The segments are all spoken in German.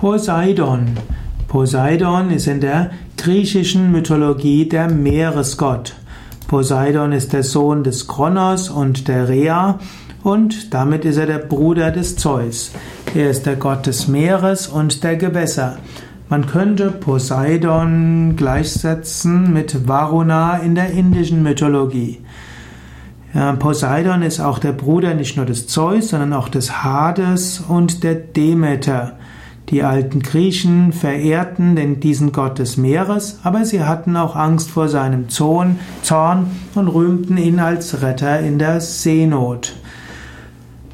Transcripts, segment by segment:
Poseidon. Poseidon ist in der griechischen Mythologie der Meeresgott. Poseidon ist der Sohn des Kronos und der Rhea und damit ist er der Bruder des Zeus. Er ist der Gott des Meeres und der Gewässer. Man könnte Poseidon gleichsetzen mit Varuna in der indischen Mythologie. Poseidon ist auch der Bruder nicht nur des Zeus, sondern auch des Hades und der Demeter. Die alten Griechen verehrten den, diesen Gott des Meeres, aber sie hatten auch Angst vor seinem Zorn, Zorn und rühmten ihn als Retter in der Seenot.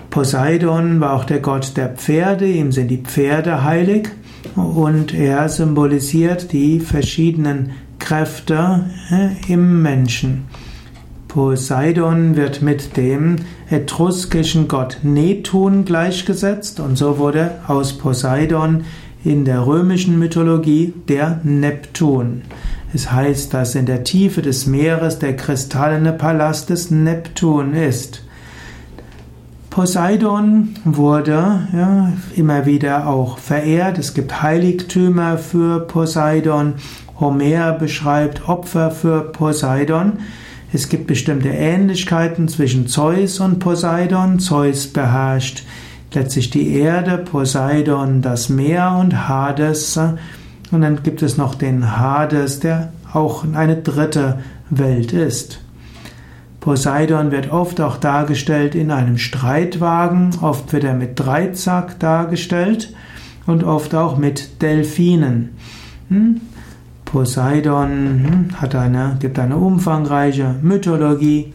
Poseidon war auch der Gott der Pferde, ihm sind die Pferde heilig und er symbolisiert die verschiedenen Kräfte äh, im Menschen. Poseidon wird mit dem etruskischen Gott Netun gleichgesetzt und so wurde aus Poseidon in der römischen Mythologie der Neptun. Es heißt, dass in der Tiefe des Meeres der kristallene Palast des Neptun ist. Poseidon wurde ja, immer wieder auch verehrt. Es gibt Heiligtümer für Poseidon. Homer beschreibt Opfer für Poseidon. Es gibt bestimmte Ähnlichkeiten zwischen Zeus und Poseidon. Zeus beherrscht letztlich die Erde, Poseidon das Meer und Hades. Und dann gibt es noch den Hades, der auch eine dritte Welt ist. Poseidon wird oft auch dargestellt in einem Streitwagen, oft wird er mit Dreizack dargestellt und oft auch mit Delfinen. Hm? Poseidon hm, hat eine, gibt eine umfangreiche Mythologie,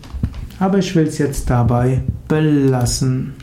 aber ich will es jetzt dabei belassen.